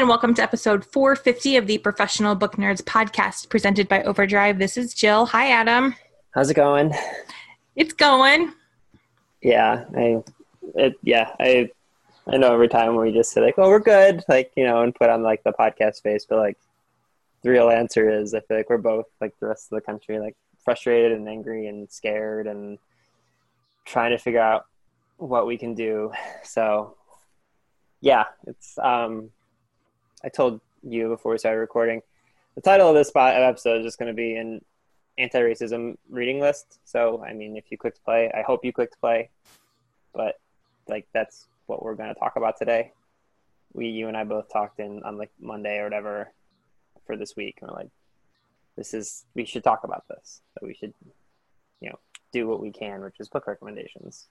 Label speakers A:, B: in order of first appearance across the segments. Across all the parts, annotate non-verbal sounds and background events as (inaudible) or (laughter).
A: and welcome to episode 450 of the Professional Book Nerds podcast presented by Overdrive. This is Jill. Hi, Adam.
B: How's it going?
A: It's going.
B: Yeah, I, it, yeah, I, I know every time we just say like, "Oh, we're good," like you know, and put on like the podcast face, but like the real answer is, I feel like we're both like the rest of the country, like frustrated and angry and scared and trying to figure out what we can do. So, yeah, it's um, I told you before we started recording, the title of this episode is just going to be an anti-racism reading list. So, I mean, if you clicked play, I hope you clicked play. But like, that's what we're going to talk about today. We, you and I both talked in on like Monday or whatever for this week, and we're like, this is we should talk about this. So we should, you know, do what we can, which is book recommendations.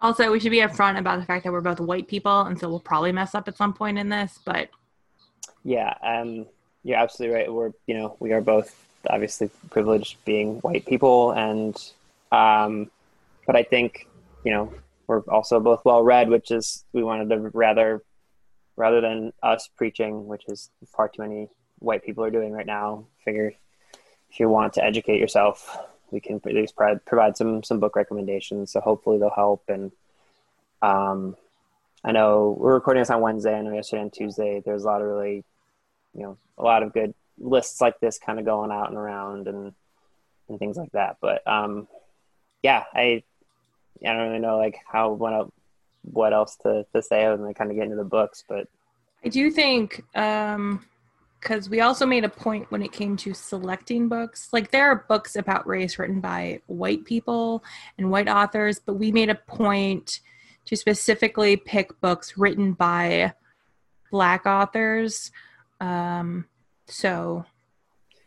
A: Also, we should be upfront about the fact that we're both white people, and so we'll probably mess up at some point in this. But
B: yeah, um, you're absolutely right. We're you know we are both obviously privileged being white people, and um, but I think you know we're also both well read, which is we wanted to rather rather than us preaching, which is far too many white people are doing right now. Figure if you want to educate yourself, we can at least provide, some some book recommendations. So hopefully they'll help. And um, I know we're recording this on Wednesday. I know yesterday and Tuesday there's a lot of really you know a lot of good lists like this kind of going out and around and and things like that. But um, yeah, I I don't really know like how what what else to to say other than kind of get into the books, but
A: I do think um because we also made a point when it came to selecting books. Like there are books about race written by white people and white authors, but we made a point to specifically pick books written by black authors um, so,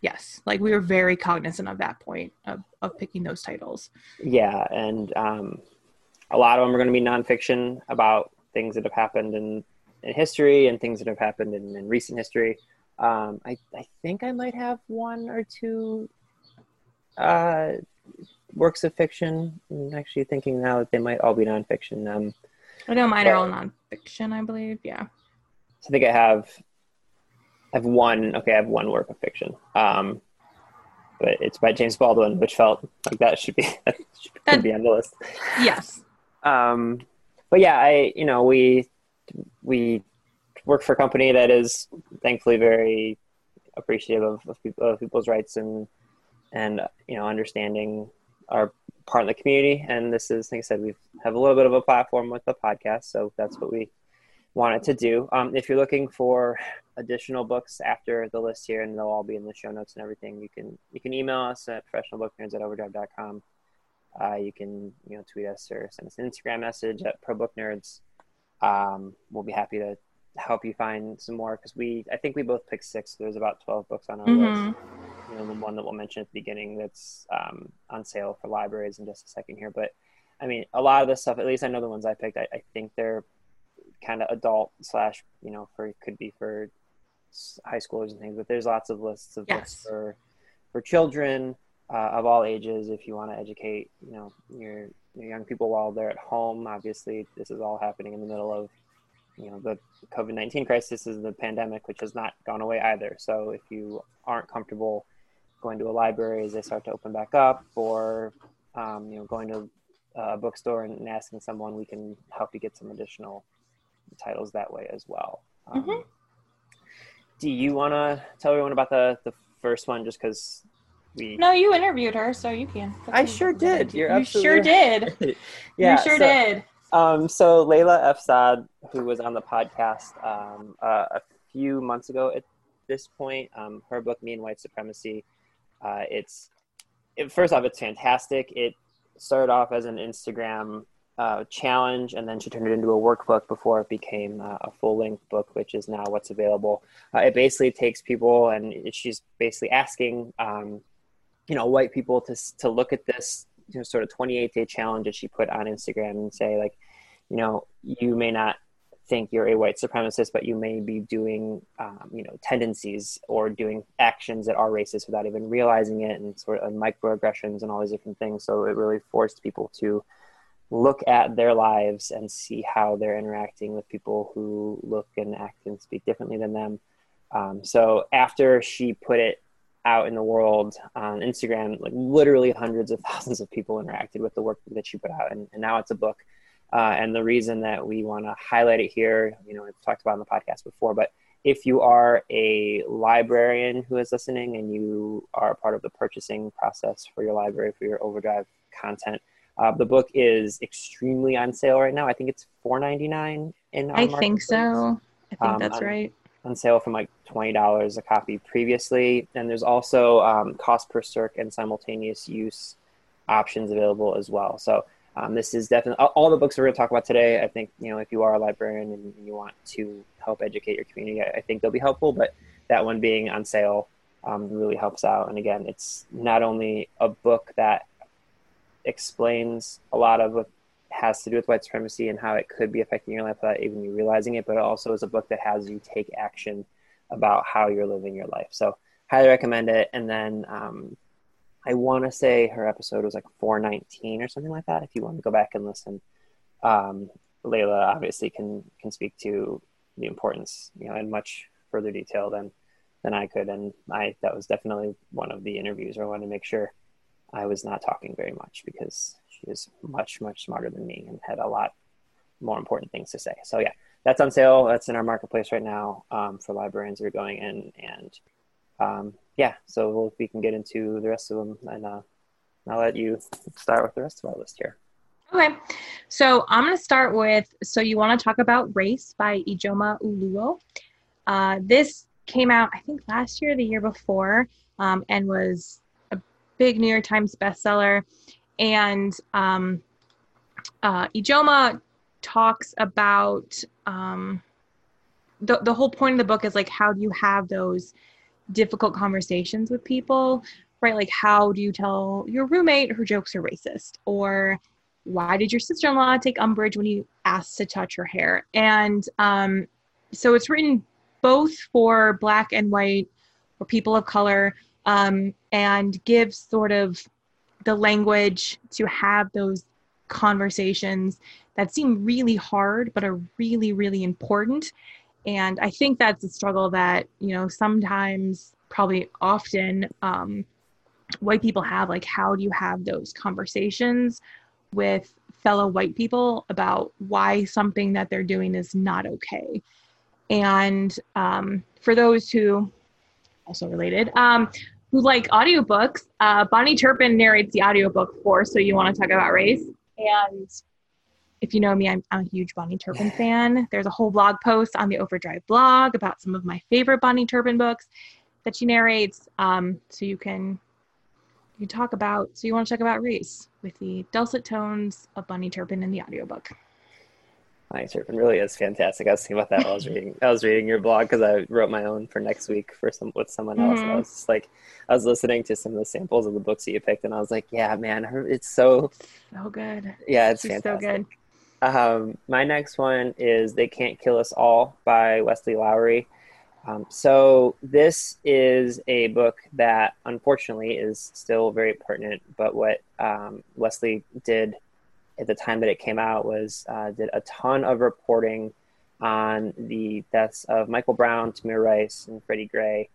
A: yes, like we were very cognizant of that point of, of picking those titles.
B: Yeah, and um, a lot of them are going to be nonfiction about things that have happened in, in history and things that have happened in, in recent history. Um, I, I think I might have one or two uh, works of fiction. I'm actually thinking now that they might all be nonfiction. Um,
A: I know mine but, are all nonfiction, I believe. Yeah.
B: So I think I have I have one. Okay, I have one work of fiction. Um, but it's by James Baldwin, which felt like that should be (laughs) that should be on the list.
A: Yes.
B: Um, but yeah, I you know we we work for a company that is thankfully very appreciative of, of, people, of people's rights and and you know understanding our part of the community. And this is, like I said, we have a little bit of a platform with the podcast, so that's what we wanted to do. Um, if you're looking for additional books after the list here, and they'll all be in the show notes and everything, you can you can email us at professionalbooknerds at overdrive.com. Uh, you can you know tweet us or send us an Instagram message at ProBookNerds. Um, we'll be happy to help you find some more because we I think we both picked six. There's about twelve books on our mm-hmm. list. You know, the one that we'll mention at the beginning that's um, on sale for libraries in just a second here. But I mean, a lot of this stuff, at least I know the ones I picked, I, I think they're kind of adult slash you know for could be for high schoolers and things but there's lots of lists of yes. books for for children uh, of all ages if you want to educate you know your, your young people while they're at home obviously this is all happening in the middle of you know the covid-19 crisis is the pandemic which has not gone away either so if you aren't comfortable going to a library as they start to open back up or um, you know going to a bookstore and asking someone we can help you get some additional titles that way as well. Um, mm-hmm. Do you want to tell everyone about the the first one, just because we?
A: No, you interviewed her, so you can.
B: I sure did. You're
A: you sure did. (laughs) yeah, you sure so, did.
B: Um, so Layla F. Saad, who was on the podcast um, uh, a few months ago at this point, um, her book "Me and White Supremacy." Uh, it's it, first off, it's fantastic. It started off as an Instagram uh, challenge, and then she turned it into a workbook before it became uh, a full length book, which is now what's available. Uh, it basically takes people, and she's basically asking, um, you know, white people to to look at this you know, sort of 28 day challenge that she put on Instagram and say, like, you know, you may not think you're a white supremacist, but you may be doing, um, you know, tendencies or doing actions that are racist without even realizing it, and sort of microaggressions and all these different things. So it really forced people to look at their lives and see how they're interacting with people who look and act and speak differently than them. Um, so after she put it out in the world on Instagram, like literally hundreds of (laughs) thousands of people interacted with the work that she put out, and, and now it's a book. Uh, and the reason that we want to highlight it here, you know, we've talked about on the podcast before, but if you are a librarian who is listening and you are part of the purchasing process for your library for your overdrive content uh, the book is extremely on sale right now i think it's $4.99 in
A: i think so i think um, that's on, right
B: on sale from like $20 a copy previously and there's also um, cost per circ and simultaneous use options available as well so um, this is definitely all the books we're going to talk about today. I think you know if you are a librarian and you want to help educate your community, I, think they'll be helpful. But that one being on sale um, really helps out. And again, it's not only a book that explains a lot of what has to do with white supremacy and how it could be affecting your life without even you realizing it, but it also is a book that has you take action about how you're living your life. So highly recommend it. And then um, I want to say her episode was like 419 or something like that. If you want to go back and listen, um, Layla obviously can can speak to the importance, you know, in much further detail than than I could. And I that was definitely one of the interviews where I wanted to make sure I was not talking very much because she is much much smarter than me and had a lot more important things to say. So yeah, that's on sale. That's in our marketplace right now um, for librarians who are going in and um, yeah, so we'll, we can get into the rest of them, and uh, I'll let you start with the rest of our list here.
A: Okay, so I'm going to start with So You Want to Talk About Race by Ijeoma Oluo. Uh, this came out, I think, last year, the year before, um, and was big New York Times bestseller. And um, uh, Ijeoma talks about um, the, the whole point of the book is like, how do you have those difficult conversations with people, right? Like, how do you tell your roommate her jokes are racist? Or why did your sister in law take umbrage when you asked to touch her hair? And um, so it's written both for black and white or people of color um, and give sort of the language to have those conversations that seem really hard but are really really important. And i think that's a struggle that you know sometimes probably often um, white people have like how do you have those conversations with fellow white people about why something that they're doing is not okay? And um, for those who also related um, who like audiobooks uh, bahni turpin narrates the audiobook for so you want to talk about race and if you know me, I'm, I'm, a huge Bahni Turpin fan. There's a whole blog post on the Overdrive blog about some of my favorite Bahni Turpin books that she narrates. Um, so you can you talk about. So you want to talk about race with the dulcet tones of Bahni Turpin in the audiobook.
B: Bahni Turpin really is fantastic. I was thinking about that while I was (laughs) reading. I was reading your blog because I wrote my own for next week for some with someone else. Mm-hmm. I was just like, I was listening to some of the samples of the books that you picked, and I was like, yeah, man, her, it's so
A: so good.
B: Yeah, it's She's fantastic. so good. Um, my next one is They Can't Kill Us All by Wesley Lowery. Um, so, this is a book that unfortunately is still very pertinent, but what um, Wesley did at the time that it came out was uh, did a ton of reporting on the deaths of Michael Brown, Tamir Rice, and Freddie Gray,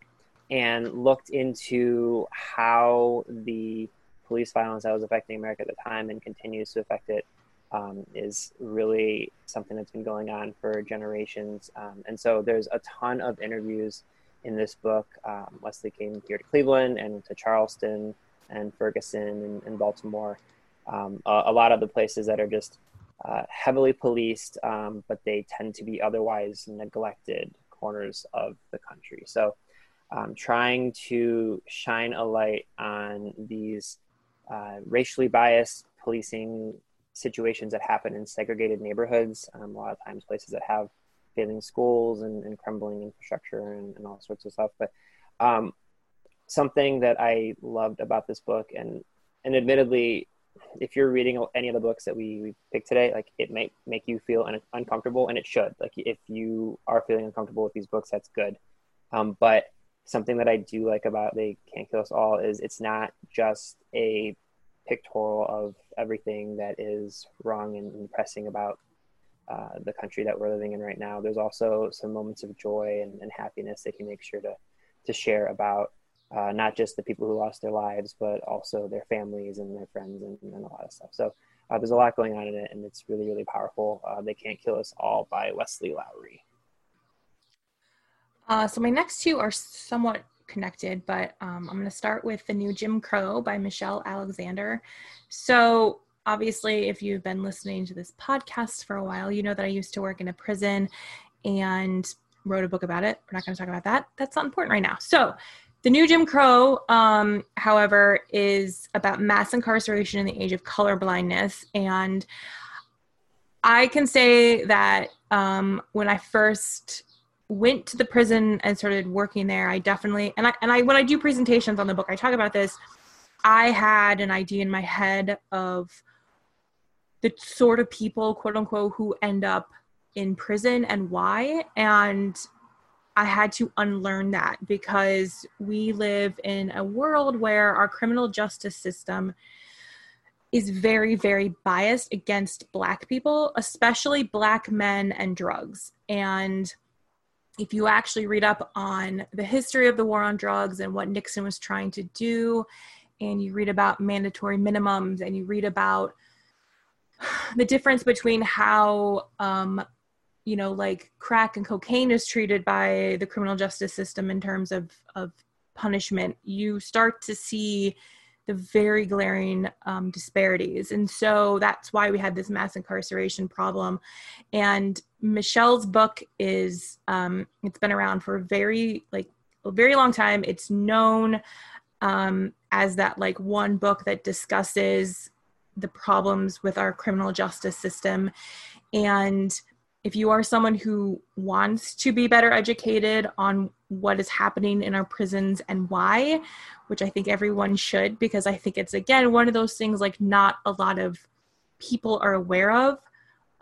B: and looked into how the police violence that was affecting America at the time and continues to affect it um, is really something that's been going on for generations. Um, and so there's a ton of interviews in this book. Um, Wesley came here to Cleveland and to Charleston and Ferguson and, and Baltimore. Um, a, a, lot of the places that are just uh, heavily policed, um, but they tend to be otherwise neglected corners of the country. So um, trying to shine a light on these uh, racially biased policing situations that happen in segregated neighborhoods. Um, a lot of times, places that have failing schools and, and crumbling infrastructure and, and, all sorts of stuff. But um, something that I loved about this book, and and admittedly, if you're reading any of the books that we, we picked today, like it may make you feel un- uncomfortable, and it should. Like if you are feeling uncomfortable with these books, that's good. Um, but something that I do like about They Can't Kill Us All is it's not just a pictorial of everything that is wrong and pressing about uh, the country that we're living in right now. There's also some moments of joy and, and happiness that he makes sure to to share about uh, not just the people who lost their lives, but also their families and their friends and, and a lot of stuff. So uh, there's a lot going on in it, and it's really really powerful. Uh, they can't kill us all by Wesley Lowery.
A: Uh, so my next two are somewhat connected, but um, I'm going to start with the new Jim Crow by Michelle Alexander. So obviously, if you've been listening to this podcast for a while, you know that I used to work in a prison and wrote a book about it. We're not going to talk about that. That's not important right now. So, the new Jim Crow, um, however, is about mass incarceration in the age of colorblindness. And I can say that um, when I first went to the prison and started working there, I definitely and I and I when I do presentations on the book, I talk about this. I had an idea in my head of the sort of people, quote unquote, who end up in prison and why. And I had to unlearn that because we live in a world where our criminal justice system is very, very biased against Black people, especially Black men and drugs. And if you actually read up on the history of the war on drugs and what Nixon was trying to do, and you read about mandatory minimums and you read about (sighs) the difference between how um, you know like crack and cocaine is treated by the criminal justice system in terms of of punishment you start to see the very glaring um, disparities. And so that's why we had this mass incarceration problem. And michelle's book is um, it's been around for a very like a very long time. It's known um, as that like one book that discusses the problems with our criminal justice system. And if you are someone who wants to be better educated on what is happening in our prisons and why, which I think everyone should, because I think it's again one of those things like not a lot of people are aware of,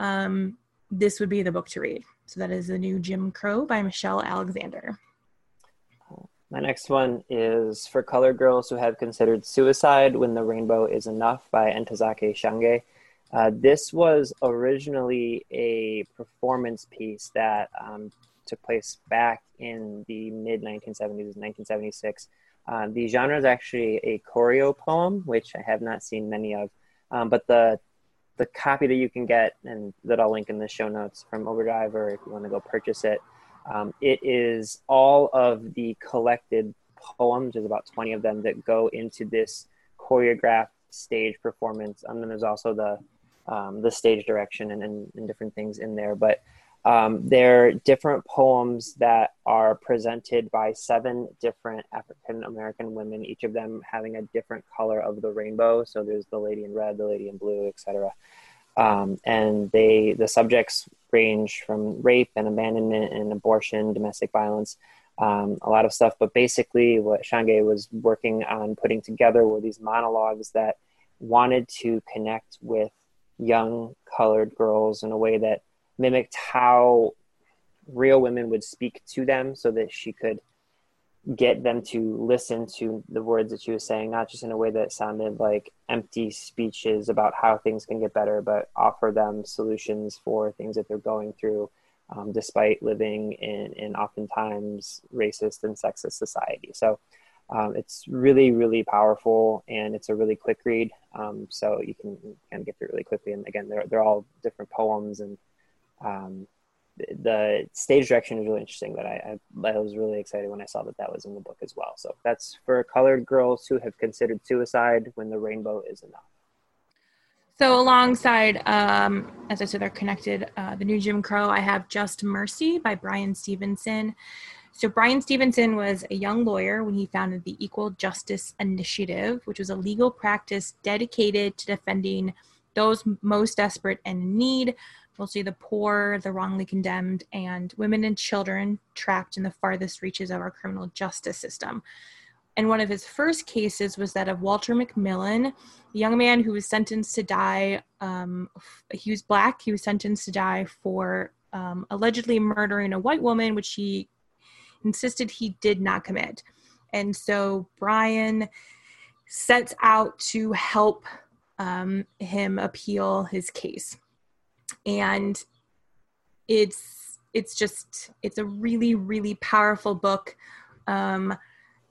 A: um, this would be the book to read. So that is the new Jim Crow by Michelle Alexander.
B: My next one is For Colored Girls Who Have Considered Suicide When the Rainbow Is Enuf by Ntozake Shange. Uh, this was originally a performance piece that um, took place back in the mid 1970s, 1976. Uh, the genre is actually a choreo poem, which I have not seen many of, um, but the the copy that you can get and that I'll link in the show notes from Overdrive, or if you want to go purchase it, um, it is all of the collected poems. There's about 20 of them that go into this choreographed stage performance, and then there's also the um, the stage direction and, and, and, different things in there. But um, they're different poems that are presented by seven different African American women, each of them having a different color of the rainbow. So there's the lady in red, the lady in blue, etc. Um, and they the subjects range from rape and abandonment and abortion, domestic violence, um, a lot of stuff. But basically, what Shange was working on putting together were these monologues that wanted to connect with young colored girls in a way that mimicked how real women would speak to them so that she could get them to listen to the words that she was saying, not just in a way that sounded like empty speeches about how things can get better, but offer them solutions for things that they're going through, um, despite living in, in oftentimes racist and sexist society. So um, it's really, really powerful and it's a really quick read. Um, so you can kind of get through it really quickly. And again, they're, they're all different poems and um, the stage direction is really interesting that I, I, I, was really excited when I saw that that was in the book as well. So that's for colored girls who have considered suicide when the rainbow is enuf.
A: So alongside, um, as I said, they're connected. Uh, the new Jim Crow. I have Just Mercy by Bryan Stevenson. So, Bryan Stevenson was a young lawyer when he founded the Equal Justice Initiative, which was a legal practice dedicated to defending those most desperate and in need, mostly the poor, the wrongly condemned, and women and children trapped in the farthest reaches of our criminal justice system. And one of his first cases was that of Walter McMillian, a young man who was sentenced to die. Um, he was black. He was sentenced to die for um, allegedly murdering a white woman, which he insisted he did not commit. And so Bryan sets out to help um, him appeal his case. And it's it's just it's a really really powerful book um,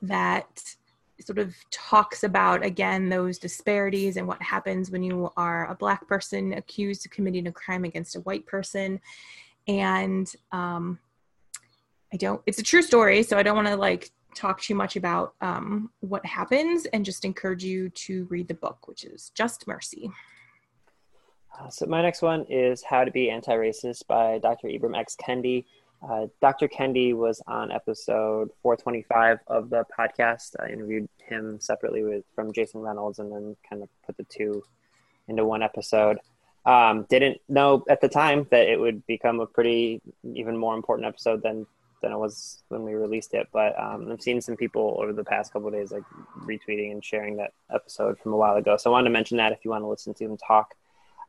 A: that sort of talks about again those disparities and what happens when you are a black person accused of committing a crime against a white person and um, i don't it's a true story so i don't want to like talk too much about um, what happens and just encourage you to read the book which is just mercy
B: uh, so my next one is how to be anti-racist by dr ibram x kendi uh, Dr. Kendi was on episode 425 of the podcast. I interviewed him separately with from Jason Reynolds, and then kind of put the two into one episode. Um, didn't know at the time that it would become a pretty even more important episode than than it was when we released it. But um, I've seen some people over the past couple days like retweeting and sharing that episode from a while ago. So I wanted to mention that if you want to listen to them talk.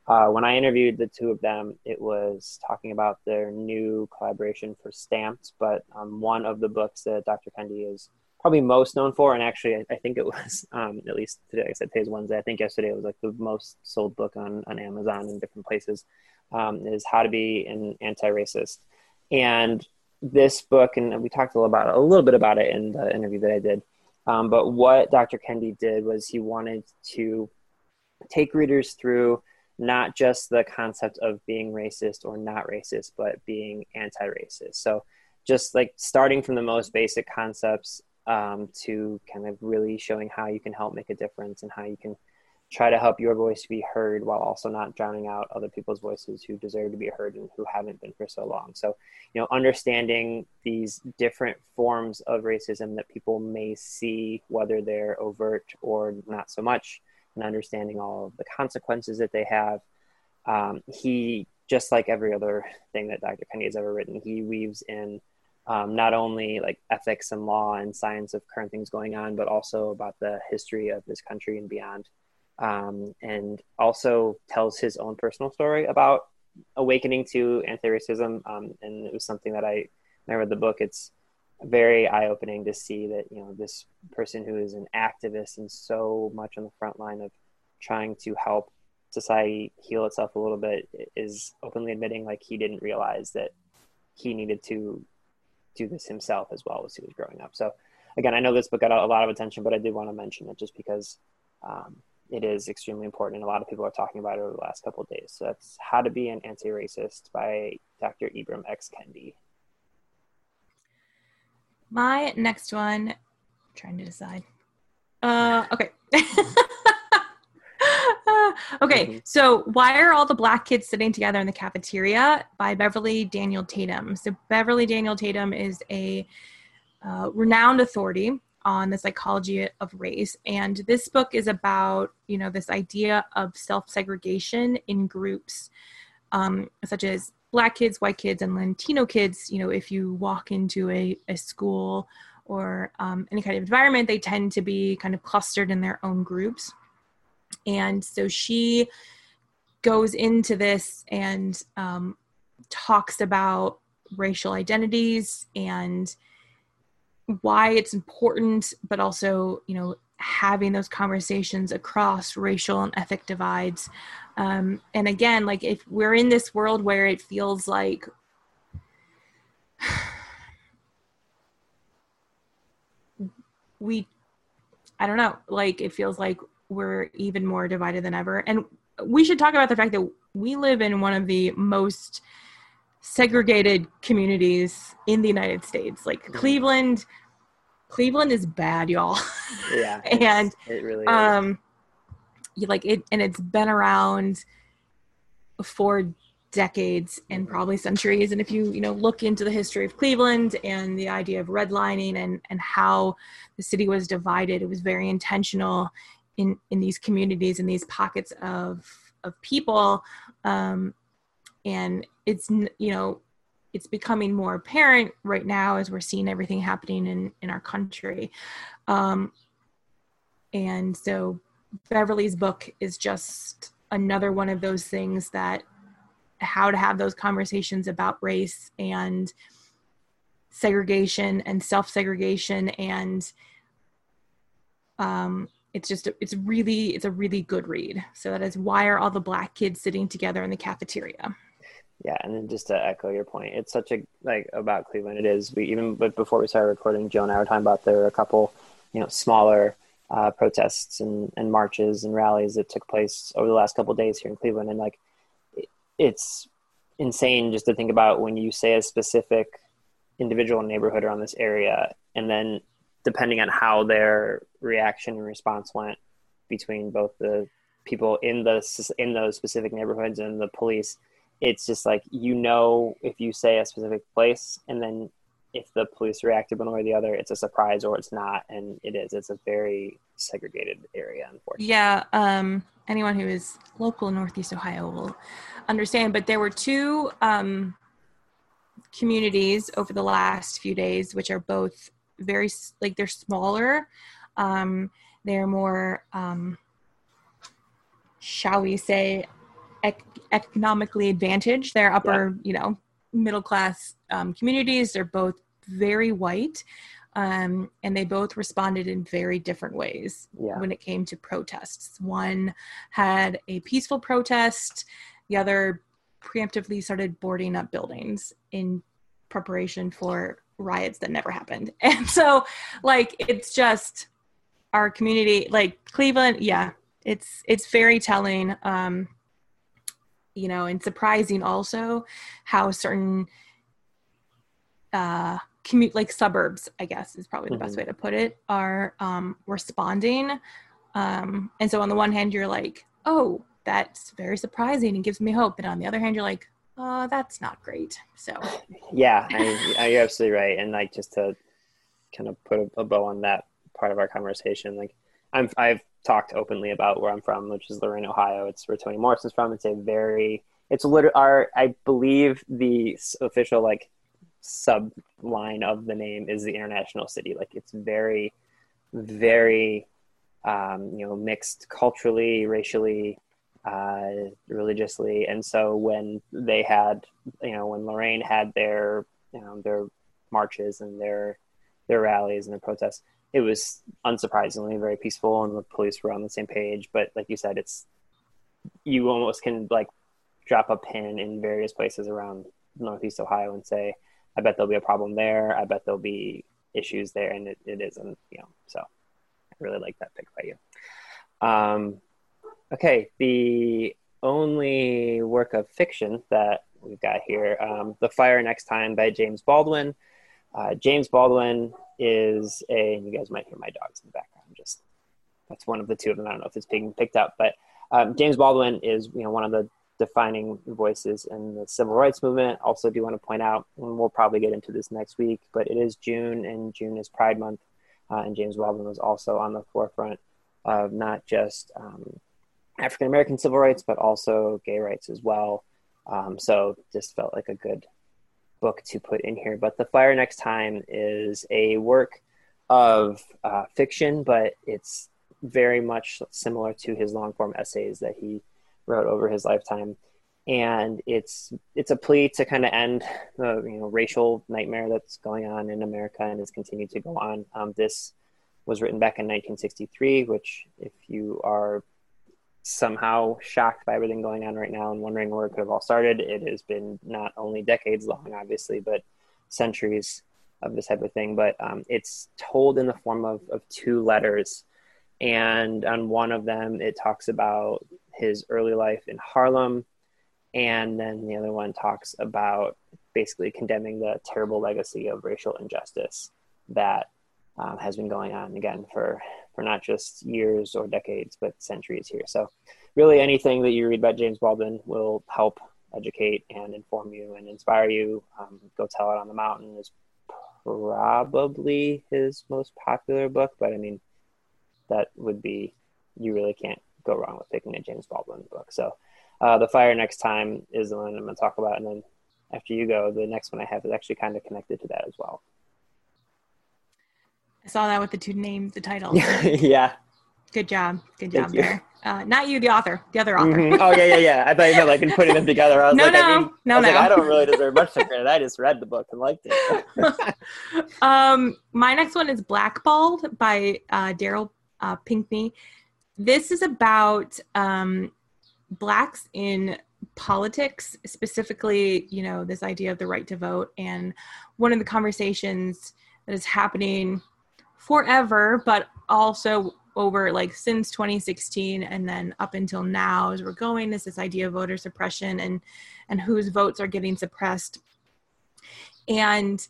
B: Uh, when I interviewed the two of them, it was talking about their new collaboration for Stamped. But um, one of the books that Dr. Kendi is probably most known for, and actually, I, I think it was (laughs) um, at least today. I said today's Wednesday. I think yesterday it was like the most sold book on on Amazon and different places. Um, is How to Be an Anti-Racist, and this book, and we talked a little about it, a little bit about it in the interview that I did. Um, but what Dr. Kendi did was he wanted to take readers through not just the concept of being racist or not racist, but being anti racist. So, just like starting from the most basic concepts um, to kind of really showing how you can help make a difference and how you can try to help your voice be heard while also not drowning out other people's voices who deserve to be heard and who haven't been for so long. So, you know, understanding these different forms of racism that people may see, whether they're overt or not so much, and understanding all of the consequences that they have. Um, he, just like every other thing that Dr. Kendi has ever written, he weaves in um, not only like ethics and law and science of current things going on, but also about the history of this country and beyond. Um, and also tells his own personal story about awakening to anti-racism. Um, and it was something that I, when I read the book. It's very eye opening to see that you know this person who is an activist and so much on the front line of trying to help society heal itself a little bit is openly admitting like he didn't realize that he needed to do this himself as well as he was growing up. So again, I know this book got a lot of attention, but I did want to mention it just because um, it is extremely important and a lot of people are talking about it over the last couple of days. So that's How to Be an Anti-Racist by Dr. Ibram X. Kendi.
A: My next one, I'm trying to decide. Uh, okay. (laughs) okay, mm-hmm. so why are all the black kids sitting together in the cafeteria by Beverly Daniel Tatum? So Beverly Daniel Tatum is a uh, renowned authority on the psychology of race, and this book is about you know this idea of self segregation in groups, um, such as black kids, white kids, and Latino kids, you know, if you walk into a, a school or um, any kind of environment, they tend to be kind of clustered in their own groups. And so she goes into this and um, talks about racial identities and why it's important, but also, you know, having those conversations across racial and ethnic divides. Um, and again like if we're in this world where it feels like (sighs) we i don't know like it feels like we're even more divided than ever. And we should talk about the fact that we live in one of the most segregated communities in the united states like mm-hmm. cleveland cleveland is bad y'all.
B: Yeah. (laughs)
A: And
B: it really
A: um like it and it's been around for decades and probably centuries. And if you you know look into the history of cleveland and the idea of redlining and and how the city was divided it was very intentional in in these communities and these pockets of of people um and it's you know it's becoming more apparent right now as we're seeing everything happening in in our country um and so Beverly's book is just another one of those things that how to have those conversations about race and segregation and self segregation and um, it's just it's really it's a really good read. So that is why are all the black kids sitting together in the cafeteria?
B: Yeah, and then just to echo your point, it's such a like about Cleveland. It is. We even but before we started recording, Joe and I were talking about there were a couple, you know, smaller uh, protests and, and marches and rallies that took place over the last couple days here in Cleveland, and like it's insane just to think about when you say a specific individual neighborhood around this area, and then depending on how their reaction and response went between both the people in the in those specific neighborhoods and the police it's just like you know if you say a specific place and then if the police reacted one way or the other it's a surprise or it's not and it is. It's a very segregated area unfortunately.
A: Yeah um anyone who is local in northeast ohio will understand but there were two um communities over the last few days which are both very like they're smaller um they're more um shall we say ec- economically advantaged they're upper yeah. you know middle class um, communities they're both very white um, and they both responded in very different ways yeah. when it came to protests one had a peaceful protest the other preemptively started boarding up buildings in preparation for riots that never happened. (laughs) And so like it's just our community like Cleveland, yeah, it's it's very telling um you know, and surprising also how certain uh commute like suburbs, I guess is probably the mm-hmm. best way to put it, are um responding. Um and so on the one hand you're like, "Oh, that's very surprising and gives me hope." And on the other hand you're like, uh, that's not great. So,
B: yeah, I, I, you're absolutely right. And like, just to kind of put a, a, bow on that part of our conversation, like, I'm, I've talked openly about where I'm from, which is Lorain, Ohio. It's where Toni Morrison's from. It's a very, it's literally our, I believe the official like sub line of the name is the international city. Like, it's very, very, um, you know, mixed culturally, racially, uh, religiously. And so when they had, you know, when Lorain had their, you know, their marches and their their rallies and their protests, it was unsurprisingly very peaceful, and the police were on the same page. But like you said, it's you almost can like drop a pin in various places around Northeast Ohio and say, I bet there'll be a problem there. I bet there'll be issues there, and it, it isn't. You know, so I really like that pick by you. Um, Okay, the only work of fiction that we've got here, um, The Fire Next Time by James Baldwin. Uh, James Baldwin is a, and you guys might hear my dogs in the background, just that's one of the two of them. I don't know if it's being picked up, but um, James Baldwin is, you know, one of the defining voices in the civil rights movement. Also, do want to point out, and we'll probably get into this next week, but it is June, and June is Pride Month, uh, and James Baldwin was also on the forefront of not just um, African American civil rights, but also gay rights as well. Um, so just felt like a good book to put in here. But The Fire Next Time is a work of uh, fiction, but it's very much similar to his long form essays that he wrote over his lifetime. And it's it's a plea to kind of end the you know racial nightmare that's going on in America and has continued to go on. Um, this was written back in 1963, which, if you are somehow shocked by everything going on right now and wondering where it could have all started. It has been not only decades long, obviously, but centuries of this type of thing. But um, it's told in the form of, of two letters. And on one of them, it talks about his early life in Harlem. And then the other one talks about basically condemning the terrible legacy of racial injustice that um, has been going on again for for not just years or decades, but centuries here. So, really, anything that you read about James Baldwin will help educate and inform you and inspire you. Um, Go Tell It on the Mountain is probably his most popular book, but I mean, that would be, you really can't go wrong with picking a James Baldwin book. So, uh, The Fire Next Time is the one I'm going to talk about. And then after you go, the next one I have is actually kind of connected to that as well.
A: I saw that with the two names, the title. (laughs)
B: yeah.
A: Good job. Good job there. Uh, not you, the author, the other author.
B: Mm-hmm. Oh yeah, yeah, yeah. I thought you meant like in putting them together. I was no, like, no, I mean, no, I no. Like, I don't really deserve much credit. I just read the book and liked it. (laughs)
A: um, my next one is Blackballed by uh, Darryl uh, Pinckney. This is about um, blacks in politics, specifically, you know, this idea of the right to vote. And one of the conversations that is happening forever, but also over like since 2016 and then up until now as we're going is this idea of voter suppression and and whose votes are getting suppressed. And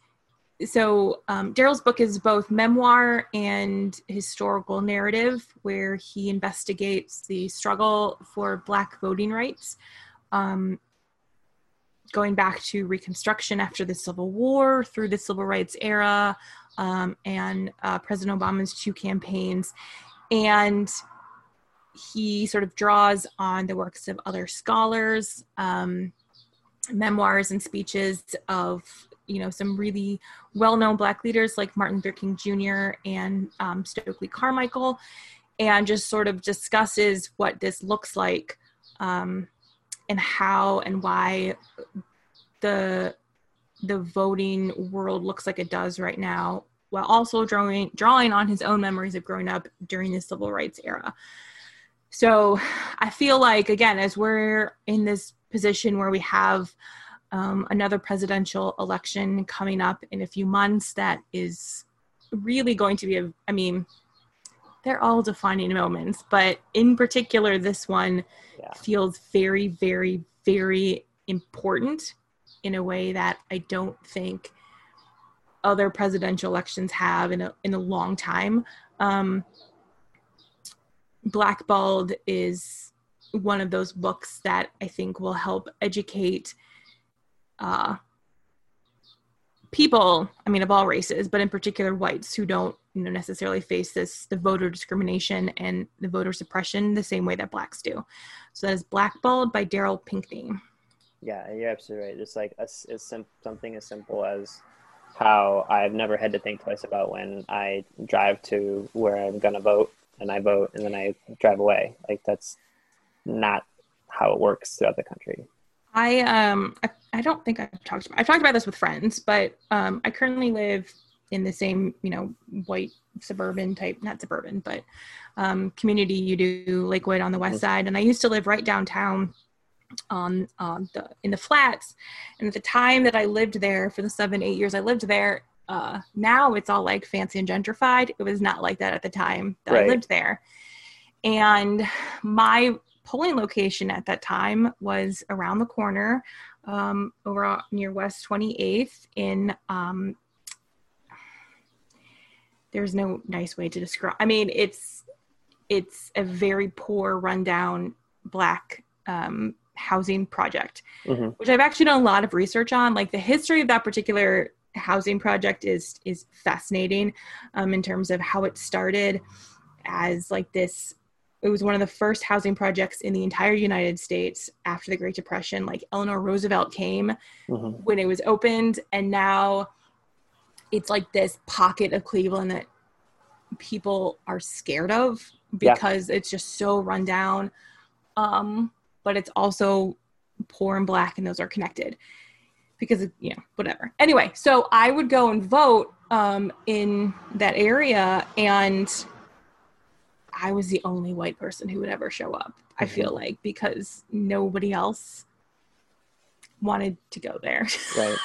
A: so um, darryl's book is both memoir and historical narrative where he investigates the struggle for black voting rights. Um, going back to reconstruction after the civil war through the civil rights era um, and uh, president obama's two campaigns. And he sort of draws on the works of other scholars um, memoirs and speeches of you know some really well-known black leaders like martin luther king jr and um, stokely carmichael and just sort of discusses what this looks like um, and how and why the the voting world looks like it does right now while also drawing drawing on his own memories of growing up during the civil rights era. So I feel like again, as we're in this position where we have um, another presidential election coming up in a few months, that is really going to be a. I mean, they're all defining moments, but in particular, this one yeah. feels very, very, very important in a way that I don't think other presidential elections have in a in a long time. Um, Blackballed is one of those books that I think will help educate uh, people. I mean, of all races, but in particular whites who don't you know necessarily face this the voter discrimination and the voter suppression the same way that blacks do. So that is Blackballed by Darryl Pinckney
B: Yeah, you're absolutely right. Just like a, a sim- something as simple as how I've never had to think twice about when I drive to where I'm going to vote and I vote and then I drive away. Like that's not how it works throughout the country.
A: I um I, I don't think I've talked about I've talked about this with friends, but um I currently live in the same, you know, white suburban type, not suburban, but um community you do Lakewood on the west mm-hmm. side and I used to live right downtown on um, the in the flats and at the time that i lived there for the seven eight years i lived there uh, now it's all like fancy and gentrified it was not like that at the time that right. i lived there and my polling location at that time was around the corner um, over near west 28th in um, there's no nice way to describe i mean it's it's a very poor rundown black um, housing project, mm-hmm. which I've actually done a lot of research on. Like the history of that particular housing project is is fascinating um, in terms of how it started as like this it was one of the first housing projects in the entire United States after the Great Depression. Like Eleanor Roosevelt came mm-hmm. when it was opened, and now it's like this pocket of Cleveland that people are scared of because yeah. it's just so run down. Um, but it's also poor and black and those are connected because you know whatever anyway so i would go and vote um, in that area and i was the only white person who would ever show up i feel mm-hmm. like because nobody else wanted to go there (laughs)
B: right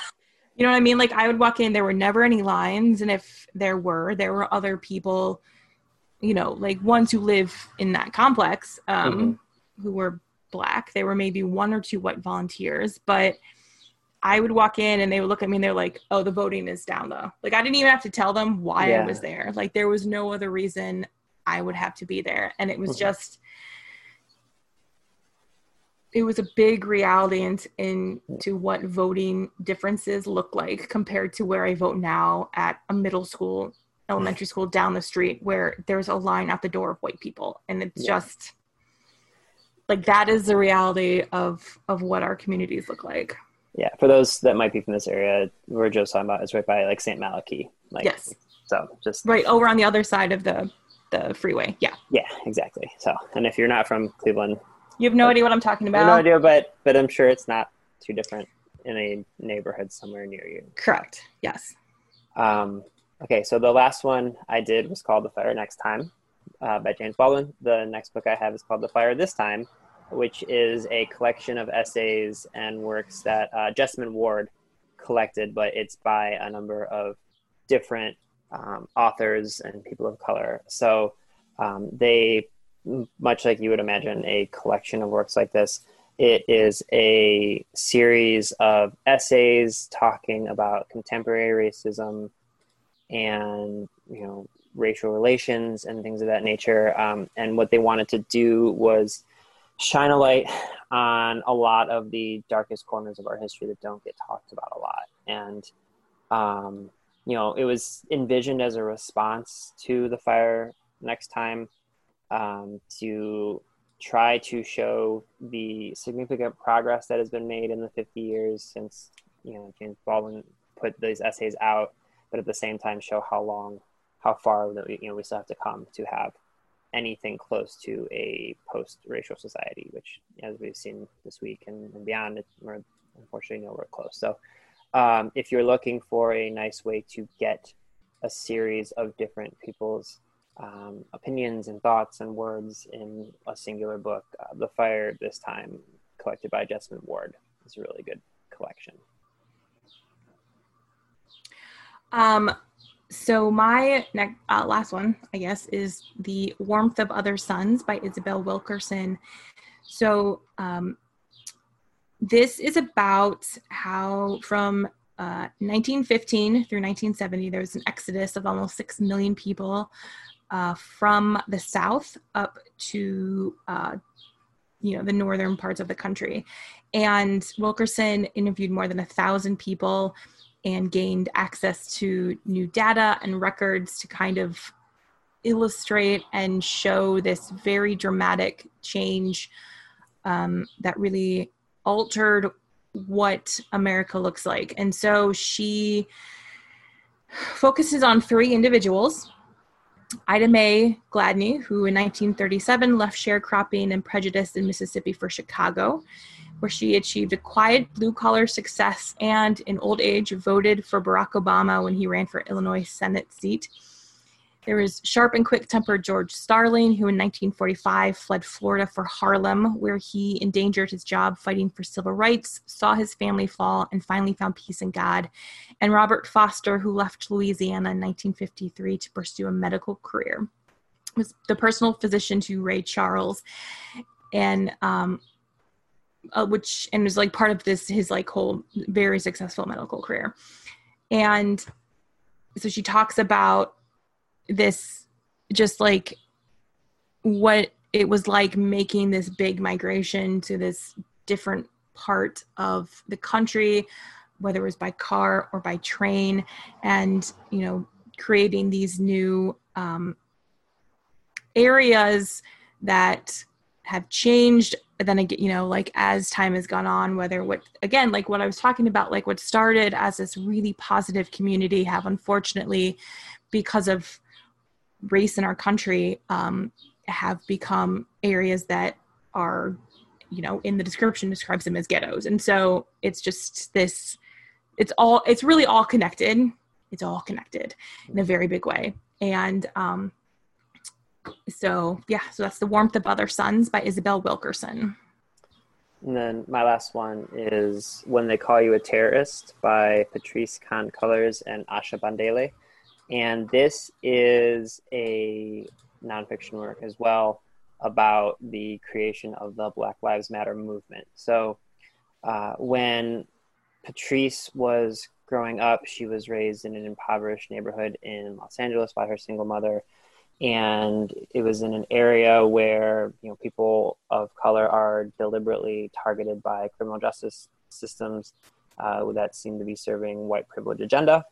A: you know what i mean like i would walk in there were never any lines and if there were there were other people you know like ones who live in that complex um, mm-hmm. who were black. There were maybe one or two white volunteers, but I would walk in and they would look at me and they're like, "Oh, the voting is down though." Like I didn't even have to tell them why yeah. I was there. Like there was no other reason I would have to be there, and it was mm-hmm. just it was a big reality into, into what voting differences look like compared to where I vote now at a middle school, elementary mm. school down the street where there's a line at the door of white people, and it's yeah. just like that is the reality of of what our communities look like.
B: Yeah. For those that might be from this area where joe's talking about is right by like st malachy like
A: yes.
B: so just
A: right over on the other side of the the freeway. Yeah.
B: Yeah exactly. So and if you're not from cleveland
A: you have no idea what i'm talking about
B: no idea but but i'm sure it's not too different in a neighborhood somewhere near you
A: correct yes
B: um okay so the last one i did was called the fire next time uh, by James Baldwin. The next book I have is called The Fire This Time, which is a collection of essays and works that uh, Jesmyn Ward collected, but it's by a number of different um, authors and people of color. So um, they, much like you would imagine, a collection of works like this. It is a series of essays talking about contemporary racism and you know racial relations and things of that nature. Um, and what they wanted to do was shine a light on a lot of the darkest corners of our history that don't get talked about a lot. And, um, you know, it was envisioned as a response to the fire next time um, to try to show the significant progress that has been made in the 50 years since, you know, James Baldwin put these essays out, but at the same time show how long, how far that we, you know, we still have to come to have anything close to a post-racial society, which, as we've seen this week and, and beyond, we're unfortunately nowhere close. So, um, if you're looking for a nice way to get a series of different people's um, opinions and thoughts and words in a singular book, uh, "The Fire," this time collected by Jesmyn Ward, is a really good collection.
A: Um, so my next, uh, last one, I guess, is the Warmth of Other Suns by Isabel Wilkerson. So um, this is about how from uh, 1915 through 1970 there was an exodus of almost six million people uh, from the south up to uh, you know the northern parts of the country and wilkerson interviewed more than a thousand people and gained access to new data and records to kind of illustrate and show this very dramatic change um, that really altered what America looks like. And so she focuses on three individuals Ida Mae Gladney, who in 1937 left sharecropping and prejudice in Mississippi for Chicago where she achieved a quiet blue collar success and, in old age, voted for Barack Obama when he ran for Illinois Senate seat. There was sharp and quick tempered George Starling, who in 1945 fled Florida for Harlem, where he endangered his job fighting for civil rights, saw his family fall, and finally found peace in God. And Robert Foster, who left Louisiana in 1953 to pursue a medical career, was the personal physician to Ray Charles. And um, uh, which and was like part of this his like whole very successful medical career and so she talks about this just like what it was like making this big migration to this different part of the country whether it was by car or by train and you know creating these new um, areas that have changed. But then again you know like as time has gone on whether what again like what i was talking about like what started as this really positive community have unfortunately because of race in our country um, have become areas that are you know in the description describes them as ghettos and so it's just this it's all it's really all connected it's all connected in a very big way and um so yeah, so that's The Warmth of Other Suns by Isabel Wilkerson.
B: And then my last one is When They Call You a Terrorist by Patrisse Khan-Cullors and Asha Bandele. And this is a nonfiction work as well about the creation of the Black Lives Matter movement. So uh, when Patrisse was growing up, she was raised in an impoverished neighborhood in Los Angeles by her single mother and it was in an area where you know people of color are deliberately targeted by criminal justice systems uh, that seem to be serving white privilege agenda.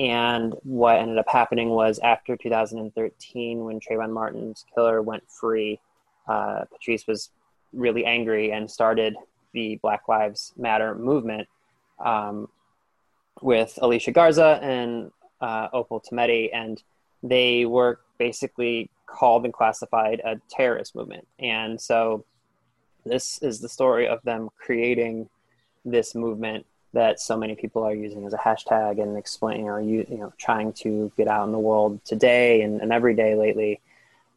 B: And what ended up happening was after 2013, when Trayvon Martin's killer went free, uh, Patrisse was really angry and started the Black Lives Matter movement um, with Alicia Garza and uh, Opal Tometi, and they were basically called and classified a terrorist movement. And so this is the story of them creating this movement that so many people are using as a hashtag and explaining or you, you know trying to get out in the world today and, and every day lately.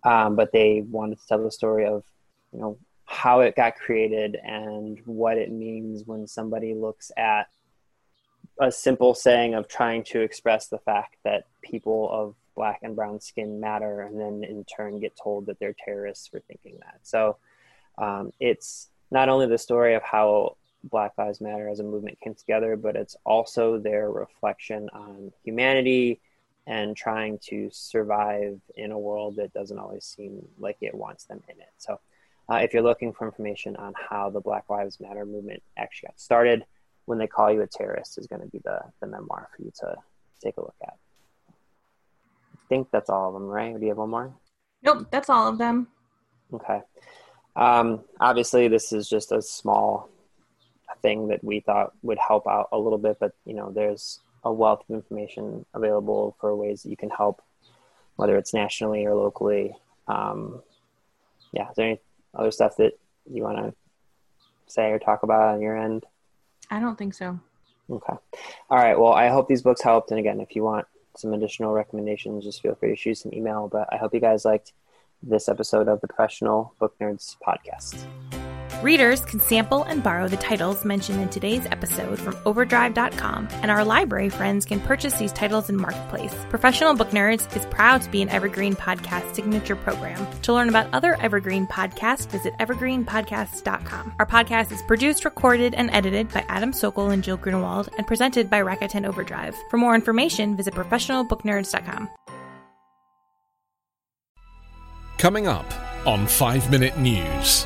B: Um, but they wanted to tell the story of you know how it got created and what it means when somebody looks at a simple saying of trying to express the fact that people of black and brown skin matter and then in turn get told that they're terrorists for thinking that. So um, it's not only the story of how black lives matter as a movement came together but it's also their reflection on humanity and trying to survive in a world that doesn't always seem like it wants them in it so uh, if you're looking for information on how the black lives matter movement actually got started when they call you a terrorist is going to be the, the memoir for you to take a look at. I think that's all of them, right? do you have one more?
A: Nope, that's all of them.
B: Okay. Um, obviously, this is just a small thing that we thought would help out a little bit, but you know, there's a wealth of information available for ways that you can help, whether it's nationally or locally. Um, yeah, is there any other stuff that you want to say or talk about on your end?
A: I don't think so.
B: Okay. All right. Well, I hope these books helped. And again, if you want some additional recommendations, just feel free to shoot some email. But I hope you guys liked this episode of the Professional Book Nerds podcast.
A: Readers can sample and borrow the titles mentioned in today's episode from Overdrive.com, and our library friends can purchase these titles in Marketplace. Professional Book Nerds is proud to be an Evergreen Podcast signature program. To learn about other Evergreen podcasts, visit evergreenpodcasts.com. Our podcast is produced, recorded, and edited by Adam Sokol and Jill Grunewald, and presented by Rakuten Overdrive. For more information, visit professionalbooknerds.com.
C: Coming up on 5 Minute News.